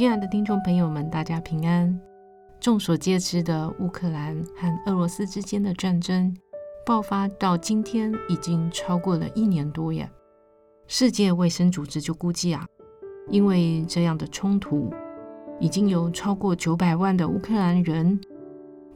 亲爱的听众朋友们，大家平安。众所皆知的乌克兰和俄罗斯之间的战争爆发到今天已经超过了一年多呀。世界卫生组织就估计啊，因为这样的冲突，已经有超过九百万的乌克兰人。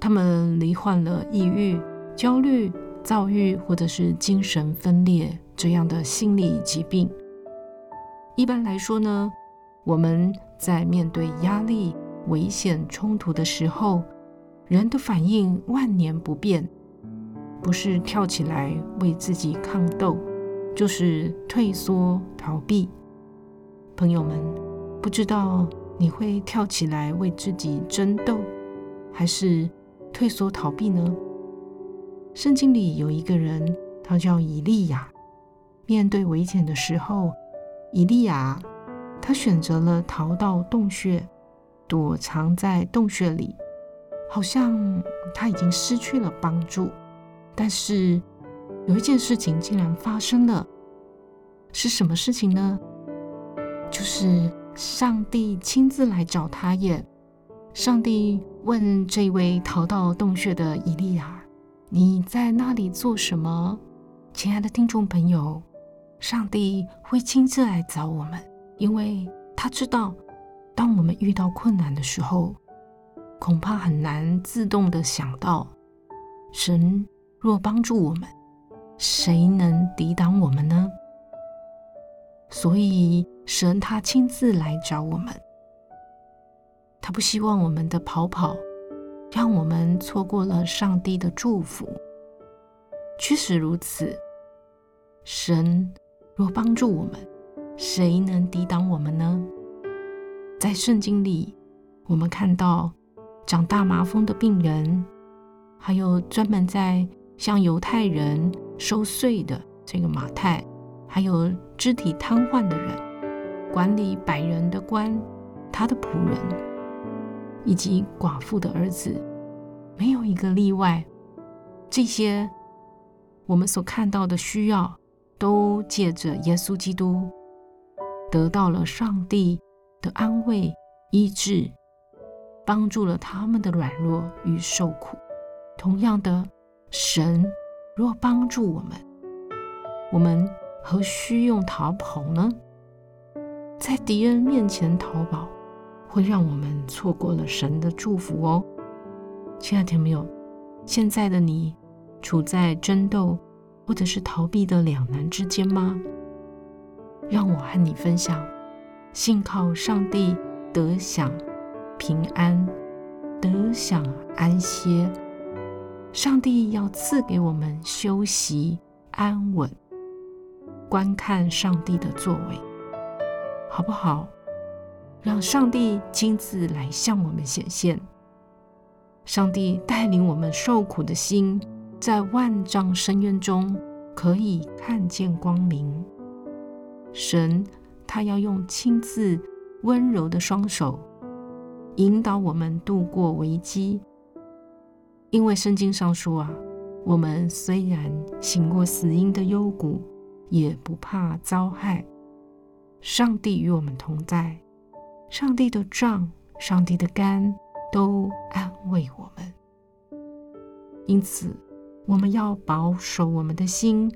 他们罹患了抑郁、焦虑、躁郁，或者是精神分裂这样的心理疾病。一般来说呢，我们在面对压力、危险、冲突的时候，人的反应万年不变，不是跳起来为自己抗斗，就是退缩逃避。朋友们，不知道你会跳起来为自己争斗，还是？退缩逃避呢？圣经里有一个人，他叫以利亚。面对危险的时候，以利亚他选择了逃到洞穴，躲藏在洞穴里，好像他已经失去了帮助。但是有一件事情竟然发生了，是什么事情呢？就是上帝亲自来找他耶！上帝问这位逃到洞穴的以利亚：“你在那里做什么？”亲爱的听众朋友，上帝会亲自来找我们，因为他知道，当我们遇到困难的时候，恐怕很难自动的想到，神若帮助我们，谁能抵挡我们呢？所以，神他亲自来找我们。他不希望我们的跑跑，让我们错过了上帝的祝福。确实如此，神若帮助我们，谁能抵挡我们呢？在圣经里，我们看到长大麻风的病人，还有专门在向犹太人收税的这个马太，还有肢体瘫痪的人，管理百人的官，他的仆人。以及寡妇的儿子，没有一个例外。这些我们所看到的需要，都借着耶稣基督得到了上帝的安慰、医治，帮助了他们的软弱与受苦。同样的，神若帮助我们，我们何须用逃跑呢？在敌人面前逃跑。会让我们错过了神的祝福哦，亲爱的朋友，现在的你处在争斗或者是逃避的两难之间吗？让我和你分享，信靠上帝得享平安，得享安歇。上帝要赐给我们休息安稳，观看上帝的作为，好不好？让上帝亲自来向我们显现，上帝带领我们受苦的心，在万丈深渊中可以看见光明。神他要用亲自温柔的双手引导我们度过危机，因为圣经上说啊，我们虽然行过死荫的幽谷，也不怕遭害。上帝与我们同在。上帝的杖、上帝的竿都安慰我们，因此我们要保守我们的心，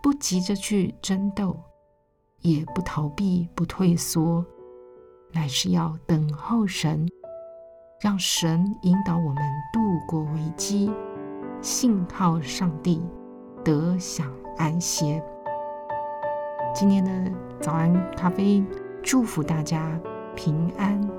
不急着去争斗，也不逃避、不退缩，乃是要等候神，让神引导我们度过危机，信靠上帝，得享安歇。今天的早安咖啡，祝福大家。平安。